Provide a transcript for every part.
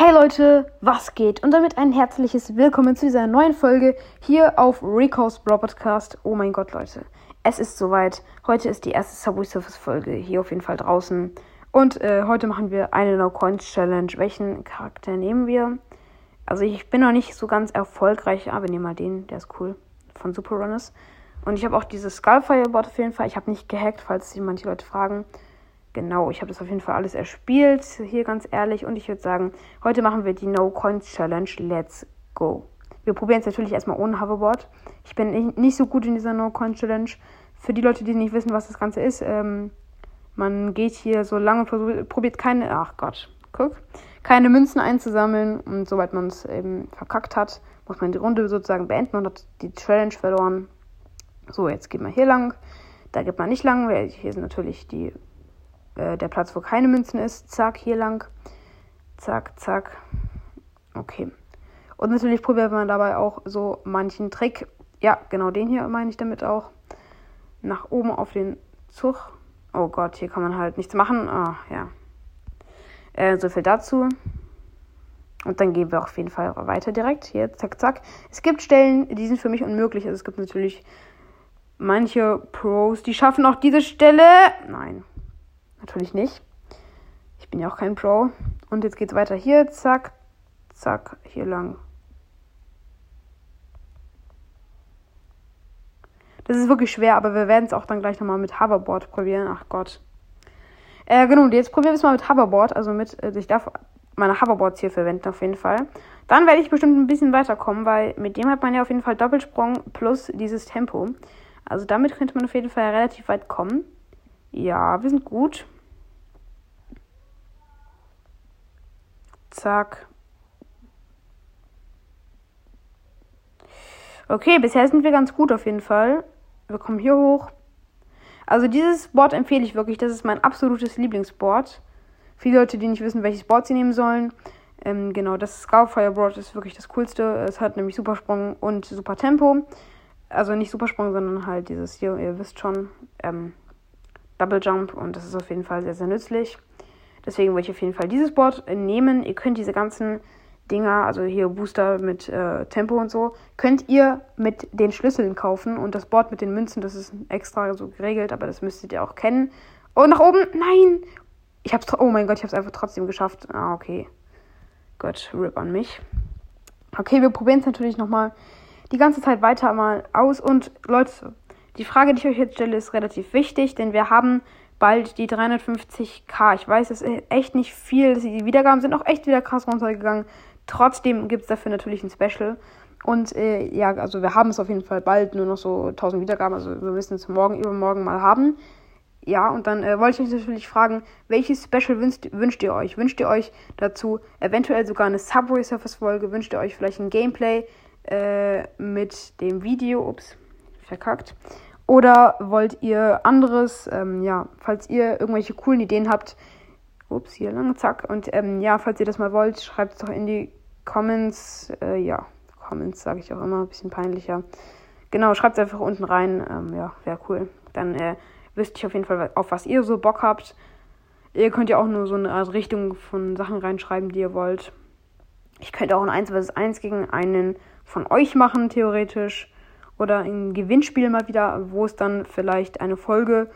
Hey Leute, was geht? Und damit ein herzliches Willkommen zu dieser neuen Folge hier auf Rico's Brawl Podcast. Oh mein Gott, Leute, es ist soweit. Heute ist die erste Subway Surface Folge hier auf jeden Fall draußen. Und äh, heute machen wir eine No Coins Challenge. Welchen Charakter nehmen wir? Also ich bin noch nicht so ganz erfolgreich, aber wir nehmen mal den, der ist cool, von Super Runners. Und ich habe auch dieses Skullfire Bot auf jeden Fall. Ich habe nicht gehackt, falls sich manche Leute fragen. Genau, ich habe das auf jeden Fall alles erspielt, hier ganz ehrlich. Und ich würde sagen, heute machen wir die No Coins Challenge. Let's go. Wir probieren es natürlich erstmal ohne Hoverboard. Ich bin nicht so gut in dieser No Coins Challenge. Für die Leute, die nicht wissen, was das Ganze ist, ähm, man geht hier so lange und probiert keine, ach Gott, guck, keine Münzen einzusammeln. Und sobald man es eben verkackt hat, muss man die Runde sozusagen beenden und hat die Challenge verloren. So, jetzt geht man hier lang. Da geht man nicht lang, weil hier sind natürlich die äh, der Platz, wo keine Münzen ist. Zack, hier lang. Zack, zack. Okay. Und natürlich probiert man dabei auch so manchen Trick. Ja, genau den hier meine ich damit auch. Nach oben auf den Zug. Oh Gott, hier kann man halt nichts machen. Ah, ja. Äh, so viel dazu. Und dann gehen wir auf jeden Fall weiter direkt. Hier, zack, zack. Es gibt Stellen, die sind für mich unmöglich. Also es gibt natürlich manche Pros, die schaffen auch diese Stelle. Nein, Natürlich nicht. Ich bin ja auch kein Pro. Und jetzt geht's weiter hier. Zack, zack, hier lang. Das ist wirklich schwer, aber wir werden es auch dann gleich nochmal mit Hoverboard probieren. Ach Gott. Äh, genau, jetzt probieren wir es mal mit Hoverboard. Also mit, äh, ich darf meine Hoverboards hier verwenden auf jeden Fall. Dann werde ich bestimmt ein bisschen weiterkommen, weil mit dem hat man ja auf jeden Fall Doppelsprung plus dieses Tempo. Also damit könnte man auf jeden Fall relativ weit kommen. Ja, wir sind gut. Zack. Okay, bisher sind wir ganz gut auf jeden Fall. Wir kommen hier hoch. Also dieses Board empfehle ich wirklich. Das ist mein absolutes Lieblingsboard. Viele Leute, die nicht wissen, welches Board sie nehmen sollen. Ähm, genau, das Scoutfire Board ist wirklich das coolste. Es hat nämlich Supersprung und Super Tempo. Also nicht Supersprung, sondern halt dieses hier, ihr wisst schon, ähm, Double Jump. Und das ist auf jeden Fall sehr, sehr nützlich. Deswegen würde ich auf jeden Fall dieses Board nehmen. Ihr könnt diese ganzen Dinger, also hier Booster mit äh, Tempo und so, könnt ihr mit den Schlüsseln kaufen. Und das Board mit den Münzen, das ist extra so geregelt, aber das müsstet ihr auch kennen. Und nach oben, nein! Ich hab's, oh mein Gott, ich hab's einfach trotzdem geschafft. Ah, okay. Gott, rip an mich. Okay, wir probieren es natürlich nochmal die ganze Zeit weiter mal aus. Und Leute, die Frage, die ich euch jetzt stelle, ist relativ wichtig, denn wir haben bald die 350k. Ich weiß, es ist echt nicht viel. Die Wiedergaben sind auch echt wieder krass runtergegangen. Trotzdem gibt es dafür natürlich ein Special. Und äh, ja, also wir haben es auf jeden Fall bald, nur noch so 1000 Wiedergaben. Also wir müssen es morgen, übermorgen mal haben. Ja, und dann äh, wollte ich euch natürlich fragen, welches Special wünscht, wünscht ihr euch? Wünscht ihr euch dazu eventuell sogar eine Subway Surface Folge? Wünscht ihr euch vielleicht ein Gameplay äh, mit dem Video? Ups, verkackt. Oder wollt ihr anderes? Ähm, ja, falls ihr irgendwelche coolen Ideen habt, ups, hier lang, zack. Und ähm, ja, falls ihr das mal wollt, schreibt es doch in die Comments. Äh, ja, Comments sage ich auch immer, bisschen peinlicher. Genau, schreibt es einfach unten rein. Ähm, ja, wäre cool. Dann äh, wüsste ich auf jeden Fall, auf was ihr so Bock habt. Ihr könnt ja auch nur so eine Art Richtung von Sachen reinschreiben, die ihr wollt. Ich könnte auch ein 1 vs 1 gegen einen von euch machen, theoretisch oder ein Gewinnspiel mal wieder, wo es dann vielleicht eine Folge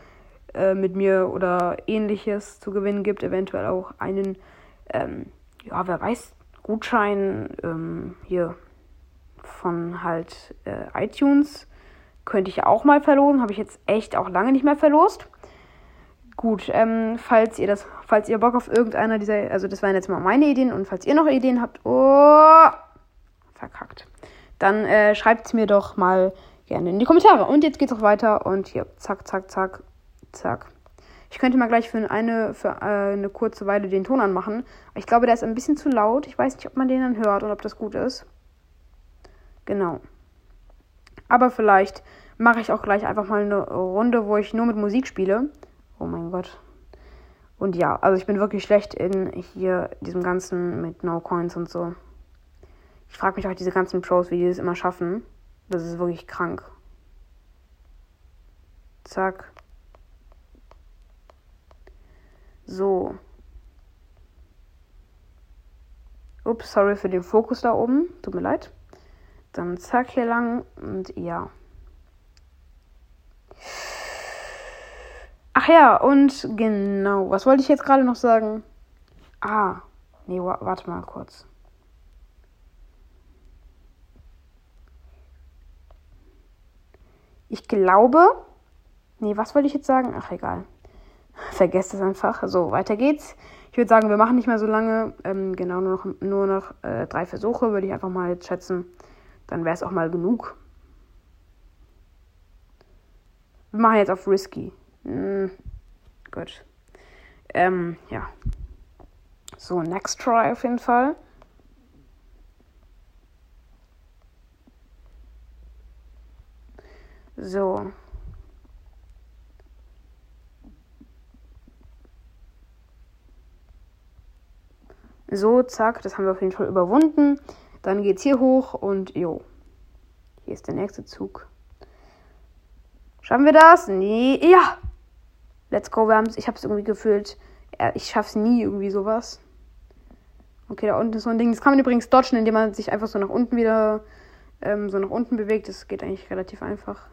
äh, mit mir oder ähnliches zu gewinnen gibt. Eventuell auch einen, ähm, ja, wer weiß, Gutschein ähm, hier von halt äh, iTunes. Könnte ich auch mal verlosen. Habe ich jetzt echt auch lange nicht mehr verlost. Gut, ähm, falls ihr das, falls ihr Bock auf irgendeiner dieser, also das waren jetzt mal meine Ideen und falls ihr noch Ideen habt, oh, verkackt dann äh, schreibt es mir doch mal gerne in die Kommentare. Und jetzt geht's auch weiter und hier, zack, zack, zack, zack. Ich könnte mal gleich für eine, für äh, eine kurze Weile den Ton anmachen. Ich glaube, der ist ein bisschen zu laut. Ich weiß nicht, ob man den dann hört oder ob das gut ist. Genau. Aber vielleicht mache ich auch gleich einfach mal eine Runde, wo ich nur mit Musik spiele. Oh mein Gott. Und ja, also ich bin wirklich schlecht in hier diesem ganzen mit No Coins und so. Ich frage mich auch diese ganzen Pros, wie die das immer schaffen. Das ist wirklich krank. Zack. So. Ups, sorry für den Fokus da oben. Tut mir leid. Dann zack hier lang und ja. Ach ja, und genau, was wollte ich jetzt gerade noch sagen? Ah, nee, wa warte mal kurz. Ich glaube. Nee, was wollte ich jetzt sagen? Ach, egal. Vergesst es einfach. So, weiter geht's. Ich würde sagen, wir machen nicht mehr so lange. Ähm, genau, nur noch, nur noch äh, drei Versuche, würde ich einfach mal jetzt schätzen. Dann wäre es auch mal genug. Wir machen jetzt auf Risky. Hm, gut. Ähm, ja. So, next try auf jeden Fall. So. So, zack, das haben wir auf jeden Fall überwunden. Dann geht's hier hoch und jo. Hier ist der nächste Zug. Schaffen wir das? Nee, ja. Let's go, wir haben's. Ich hab's irgendwie gefühlt. Ich schaff's nie irgendwie sowas. Okay, da unten ist so ein Ding. Das kann man übrigens dodgen, indem man sich einfach so nach unten wieder ähm, so nach unten bewegt. Das geht eigentlich relativ einfach.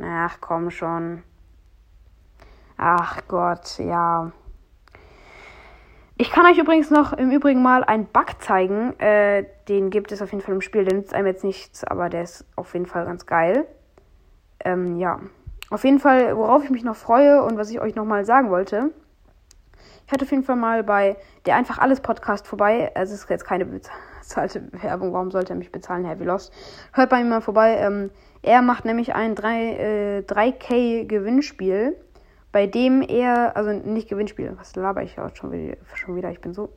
Ach, komm schon. Ach Gott, ja. Ich kann euch übrigens noch im Übrigen mal einen Bug zeigen. Äh, den gibt es auf jeden Fall im Spiel. Der nützt einem jetzt nichts, aber der ist auf jeden Fall ganz geil. Ähm, ja. Auf jeden Fall, worauf ich mich noch freue und was ich euch nochmal sagen wollte. Ich hatte auf jeden Fall mal bei der Einfach Alles Podcast vorbei. Also es ist jetzt keine bezahlte Werbung. Warum sollte er mich bezahlen, Heavy Lost? Hört bei ihm mal vorbei. Ähm, er macht nämlich ein 3, äh, 3K Gewinnspiel bei dem er, also nicht Gewinnspiel, was laber ich auch schon wieder, schon wieder, ich bin so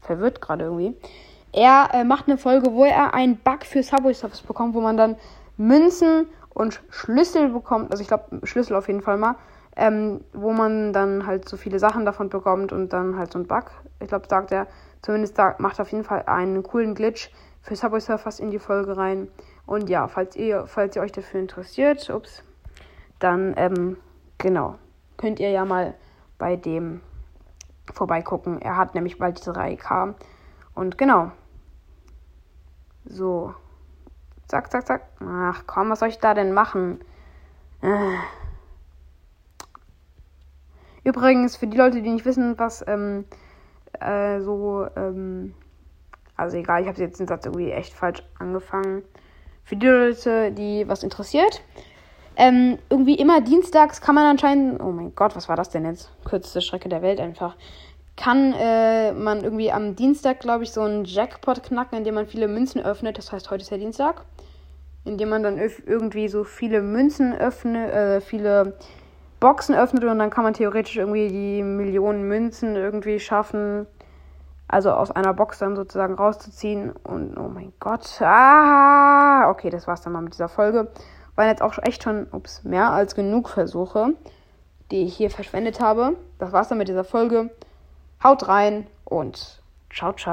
verwirrt gerade irgendwie. Er äh, macht eine Folge, wo er einen Bug für Subway Surfers bekommt, wo man dann Münzen und Schlüssel bekommt, also ich glaube Schlüssel auf jeden Fall mal, ähm, wo man dann halt so viele Sachen davon bekommt und dann halt so ein Bug. Ich glaube, sagt er, zumindest da macht auf jeden Fall einen coolen Glitch für Subway Surfers in die Folge rein. Und ja, falls ihr, falls ihr euch dafür interessiert, ups, dann, ähm, genau könnt ihr ja mal bei dem vorbeigucken. Er hat nämlich bald diese 3K. Und genau. So. Zack, zack, zack. Ach komm, was soll ich da denn machen? Äh. Übrigens, für die Leute, die nicht wissen, was ähm, äh, so, ähm, also egal, ich habe jetzt den Satz irgendwie echt falsch angefangen. Für die Leute, die was interessiert, ähm, irgendwie immer dienstags kann man anscheinend, oh mein Gott, was war das denn jetzt? Kürzeste Strecke der Welt einfach. Kann äh, man irgendwie am Dienstag, glaube ich, so einen Jackpot knacken, indem man viele Münzen öffnet. Das heißt, heute ist ja Dienstag. Indem man dann irgendwie so viele Münzen öffnet, äh, viele Boxen öffnet und dann kann man theoretisch irgendwie die Millionen Münzen irgendwie schaffen. Also aus einer Box dann sozusagen rauszuziehen. Und oh mein Gott. Ah, okay, das war's dann mal mit dieser Folge waren jetzt auch echt schon ups, mehr als genug Versuche, die ich hier verschwendet habe. Das war's dann mit dieser Folge. Haut rein und ciao, ciao.